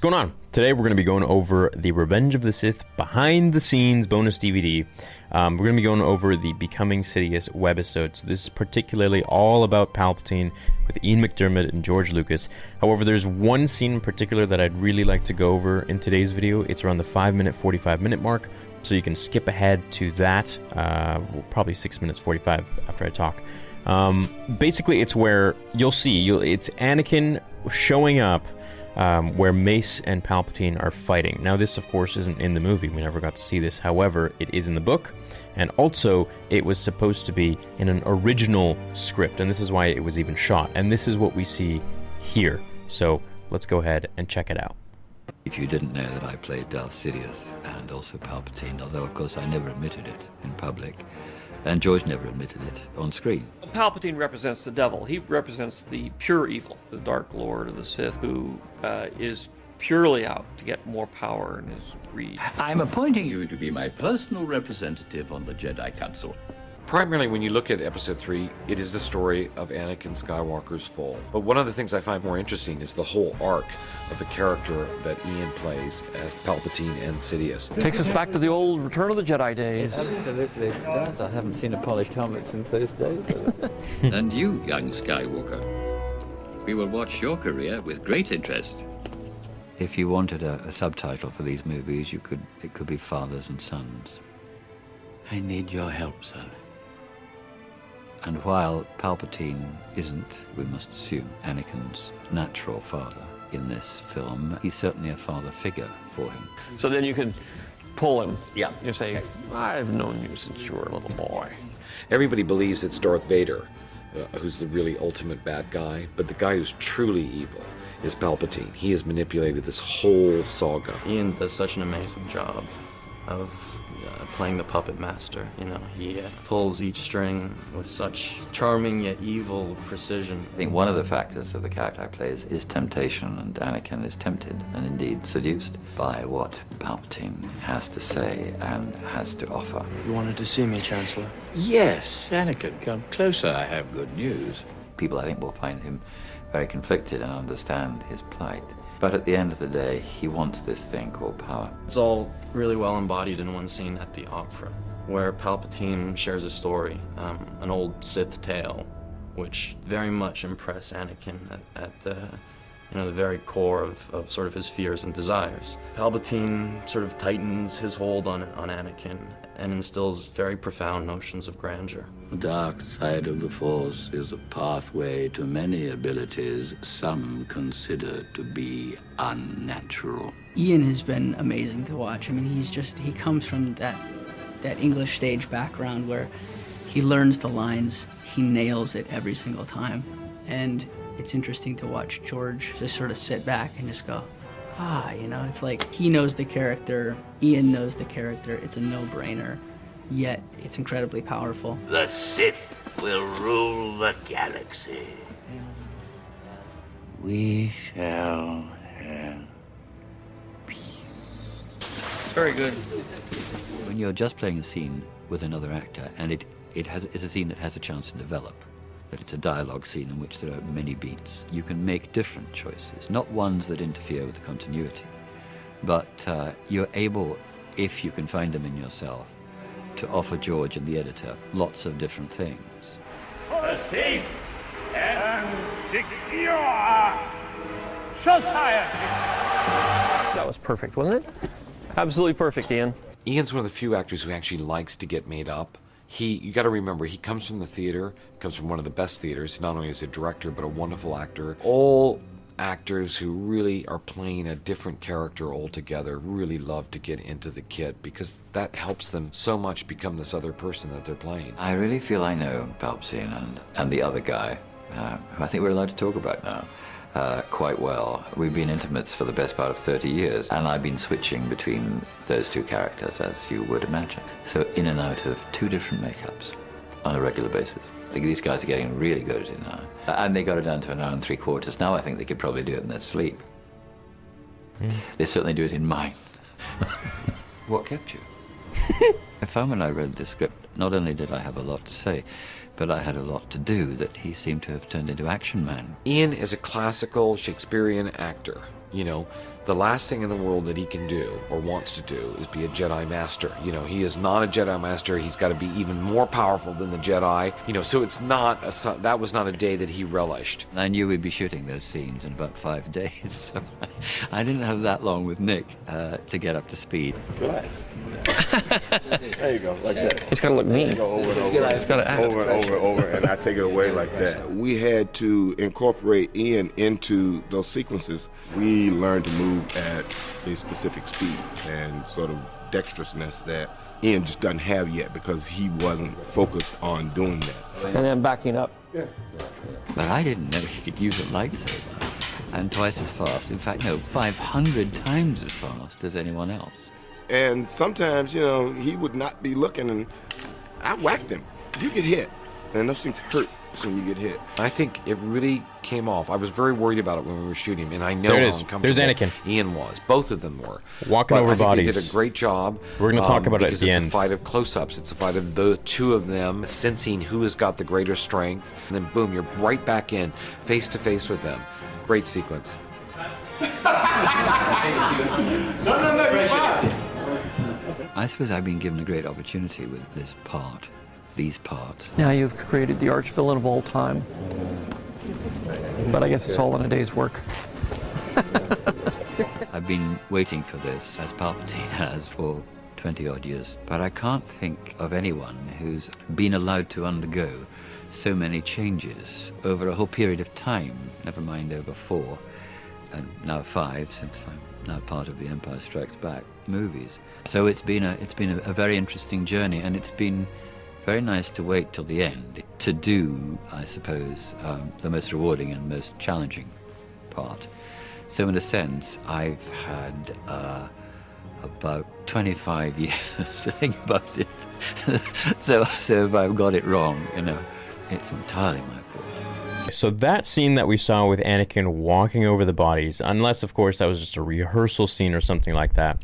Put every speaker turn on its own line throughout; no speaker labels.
What's going on? Today we're going to be going over the Revenge of the Sith behind the scenes bonus DVD. Um, we're going to be going over the Becoming Sidious webisode. So this is particularly all about Palpatine with Ian McDiarmid and George Lucas. However, there's one scene in particular that I'd really like to go over in today's video. It's around the 5 minute, 45 minute mark. So you can skip ahead to that, uh, probably 6 minutes 45 after I talk. Um, basically, it's where you'll see you'll, it's Anakin showing up um, where Mace and Palpatine are fighting. Now, this, of course, isn't in the movie. We never got to see this. However, it is in the book, and also it was supposed to be in an original script, and this is why it was even shot. And this is what we see here. So let's go ahead and check it out.
If you didn't know that I played Darth Sidious and also Palpatine, although of course I never admitted it in public, and George never admitted it on screen.
Palpatine represents the devil. He represents the pure evil, the Dark Lord of the Sith, who uh, is purely out to get more power and his greed.
I'm appointing you to be my personal representative on the Jedi Council.
Primarily, when you look at episode 3, it is the story of Anakin Skywalker's fall. But one of the things I find more interesting is the whole arc of the character that Ian plays as Palpatine and Sidious.
Takes us back to the old Return of the Jedi days.
Absolutely does. I haven't seen a polished helmet since those days.
and you, young Skywalker, we will watch your career with great interest.
If you wanted a, a subtitle for these movies, you could it could be Fathers and Sons.
I need your help, son.
And while Palpatine isn't, we must assume, Anakin's natural father in this film, he's certainly a father figure for him.
So then you can pull him.
Yeah.
You say, I've known you since you were a little boy.
Everybody believes it's Darth Vader, uh, who's the really ultimate bad guy, but the guy who's truly evil is Palpatine. He has manipulated this whole saga.
Ian does such an amazing job of uh, playing the puppet master. You know, he uh, pulls each string with such charming yet evil precision.
I think one of the factors of the character I play is, is temptation, and Anakin is tempted and indeed seduced by what Palpatine has to say and has to offer.
You wanted to see me, Chancellor?
Yes, Anakin, come closer. I have good news.
People, I think, will find him very conflicted and understand his plight. But at the end of the day, he wants this thing called power.
It's all really well embodied in one scene at the opera, where Palpatine shares a story, um, an old Sith tale, which very much impressed Anakin at, at uh, you know, the very core of, of sort of his fears and desires. Palpatine sort of tightens his hold on, on Anakin and instills very profound notions of grandeur.
The dark side of the Force is a pathway to many abilities some consider to be unnatural.
Ian has been amazing to watch. I mean, he's just, he comes from that, that English stage background where he learns the lines, he nails it every single time. And it's interesting to watch George just sort of sit back and just go, ah, you know, it's like he knows the character, Ian knows the character, it's a no brainer, yet it's incredibly powerful.
The Sith will rule the galaxy.
We shall have peace.
Very good.
When you're just playing a scene with another actor, and it, it has, it's a scene that has a chance to develop, that it's a dialogue scene in which there are many beats, you can make different choices, not ones that interfere with the continuity, but uh, you're able, if you can find them in yourself, to offer George and the editor lots of different things.
A safe and secure society.
That was perfect, wasn't it? Absolutely perfect, Ian.
Ian's one of the few actors who actually likes to get made up. He, you got to remember, he comes from the theater, comes from one of the best theaters. Not only as a director, but a wonderful actor. All actors who really are playing a different character altogether really love to get into the kit because that helps them so much become this other person that they're playing.
I really feel I know Palpatine and, and the other guy, uh, who I think we're allowed to talk about now, uh, quite well. We've been intimates for the best part of 30 years, and I've been switching between those two characters, as you would imagine. So in and out of two different makeups on a regular basis. I think these guys are getting really good at it now. And they got it down to an hour and three quarters. Now I think they could probably do it in their sleep. They certainly do it in mine. what kept you? I found when I read the script, not only did I have a lot to say, but I had a lot to do that he seemed to have turned into Action Man.
Ian is a classical Shakespearean actor. You know, the last thing in the world that he can do or wants to do is be a Jedi Master. You know, he is not a Jedi Master. He's got to be even more powerful than the Jedi. You know, so it's not a, that was not a day that he relished.
I knew we'd be shooting those scenes in about five days, so I didn't have that long with Nick uh, to get up to speed.
Relax. there you go, like that.
It's gotta look mean.
Go over and over.
It's gotta act.
Over and over and over, and I take it away like that. We had to incorporate Ian into those sequences. We learned to move at a specific speed and sort of dexterousness that Ian just doesn't have yet because he wasn't focused on doing that.
And then backing up.
But I didn't know he could use a lightsaber. And twice as fast. In fact, no, 500 times as fast as anyone else.
And sometimes, you know, he would not be looking, and I whacked him. You get hit, and those things hurt when you get hit.
I think it really came off. I was very worried about it when we were shooting him, and I know
There it
how
is. There's Anakin.
Ian was. Both of them were
Walking
But
over
I think They did a great job.
We're gonna talk um, about it at
because
the
it's
end.
a fight of close-ups. It's a fight of the two of them sensing who has got the greater strength, and then boom, you're right back in, face to face with them. Great sequence.
I suppose I've been given a great opportunity with this part, these parts.
Now you've created the arch villain of all time. But I guess it's all in a day's work.
I've been waiting for this, as Palpatine has, for 20 odd years. But I can't think of anyone who's been allowed to undergo so many changes over a whole period of time, never mind over four, and now five, since I'm now part of the Empire Strikes Back movies. So it's been a, it's been a, a very interesting journey, and it's been very nice to wait till the end to do, I suppose, um, the most rewarding and most challenging part. So, in a sense, I've had uh, about 25 years to think about it. so, so if I've got it wrong, you know, it's entirely my fault.
So that scene that we saw with Anakin walking over the bodies, unless of course that was just a rehearsal scene or something like that,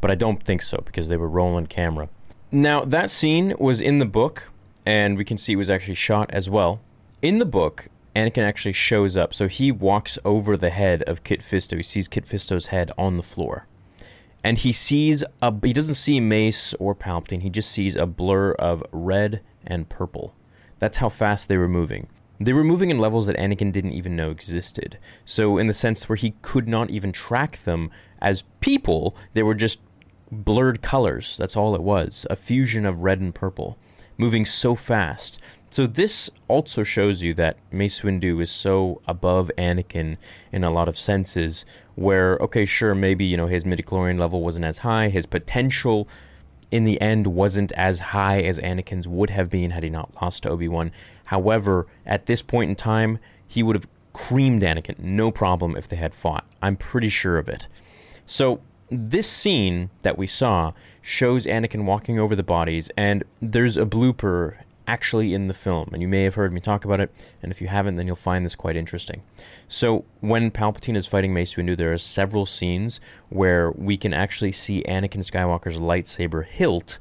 but I don't think so because they were rolling camera. Now that scene was in the book, and we can see it was actually shot as well. In the book, Anakin actually shows up, so he walks over the head of Kit Fisto. He sees Kit Fisto's head on the floor, and he sees a. He doesn't see Mace or Palpatine. He just sees a blur of red and purple. That's how fast they were moving. They were moving in levels that Anakin didn't even know existed. So, in the sense where he could not even track them as people, they were just blurred colors. That's all it was a fusion of red and purple, moving so fast. So, this also shows you that Mace Windu is so above Anakin in a lot of senses. Where, okay, sure, maybe, you know, his midichlorian level wasn't as high, his potential in the end wasn't as high as Anakin's would have been had he not lost to Obi Wan. However, at this point in time, he would have creamed Anakin, no problem, if they had fought. I'm pretty sure of it. So, this scene that we saw shows Anakin walking over the bodies, and there's a blooper actually in the film, and you may have heard me talk about it, and if you haven't, then you'll find this quite interesting. So, when Palpatine is fighting Mace Windu, there are several scenes where we can actually see Anakin Skywalker's lightsaber hilt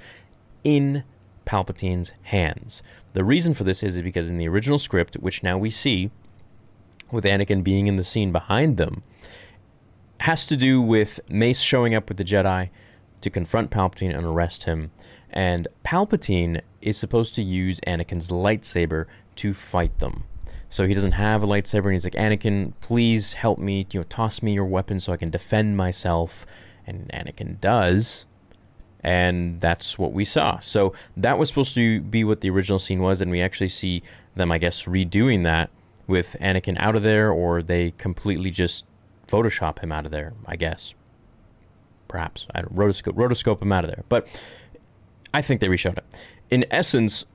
in Palpatine's hands. The reason for this is because in the original script, which now we see, with Anakin being in the scene behind them, has to do with Mace showing up with the Jedi to confront Palpatine and arrest him. And Palpatine is supposed to use Anakin's lightsaber to fight them. So he doesn't have a lightsaber, and he's like, Anakin, please help me, you know, toss me your weapon so I can defend myself. And Anakin does, and that's what we saw. So that was supposed to be what the original scene was, and we actually see them, I guess, redoing that with Anakin out of there, or they completely just Photoshop him out of there, I guess. Perhaps I rotoscope rotoscope him out of there, but I think they reshowed it. In essence,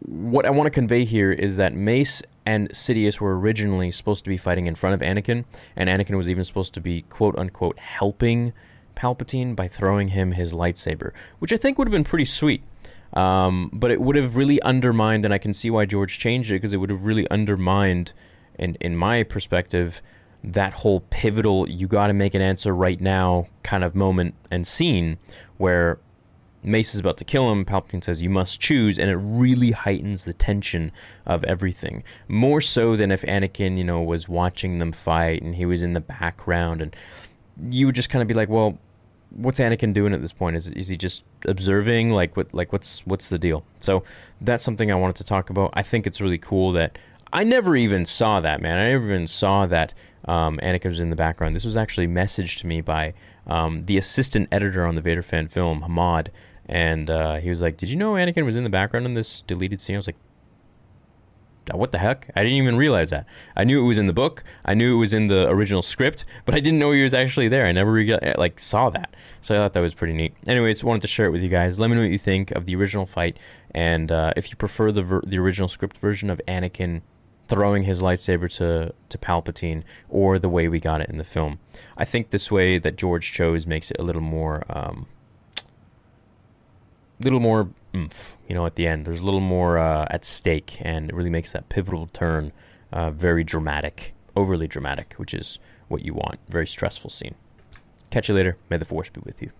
what I want to convey here is that Mace and Sidious were originally supposed to be fighting in front of Anakin, and Anakin was even supposed to be quote unquote helping Palpatine by throwing him his lightsaber, which I think would have been pretty sweet. Um, but it would have really undermined, and I can see why George changed it because it would have really undermined, in in my perspective, that whole pivotal "you got to make an answer right now" kind of moment and scene where Mace is about to kill him. Palpatine says, You must choose. And it really heightens the tension of everything. More so than if Anakin, you know, was watching them fight and he was in the background. And you would just kind of be like, Well, what's Anakin doing at this point? Is, is he just observing? Like, what, like what's, what's the deal? So that's something I wanted to talk about. I think it's really cool that I never even saw that, man. I never even saw that um, Anakin was in the background. This was actually messaged to me by um, the assistant editor on the Vader fan film, Hamad, and uh, he was like, "Did you know Anakin was in the background in this deleted scene?" I was like, "What the heck? I didn't even realize that. I knew it was in the book. I knew it was in the original script, but I didn't know he was actually there. I never re- like saw that. So I thought that was pretty neat. Anyways, wanted to share it with you guys. Let me know what you think of the original fight, and uh, if you prefer the ver- the original script version of Anakin." Throwing his lightsaber to, to Palpatine or the way we got it in the film. I think this way that George chose makes it a little more um, little more oomph, you know, at the end. There's a little more uh, at stake, and it really makes that pivotal turn uh, very dramatic, overly dramatic, which is what you want. Very stressful scene. Catch you later. May the Force be with you.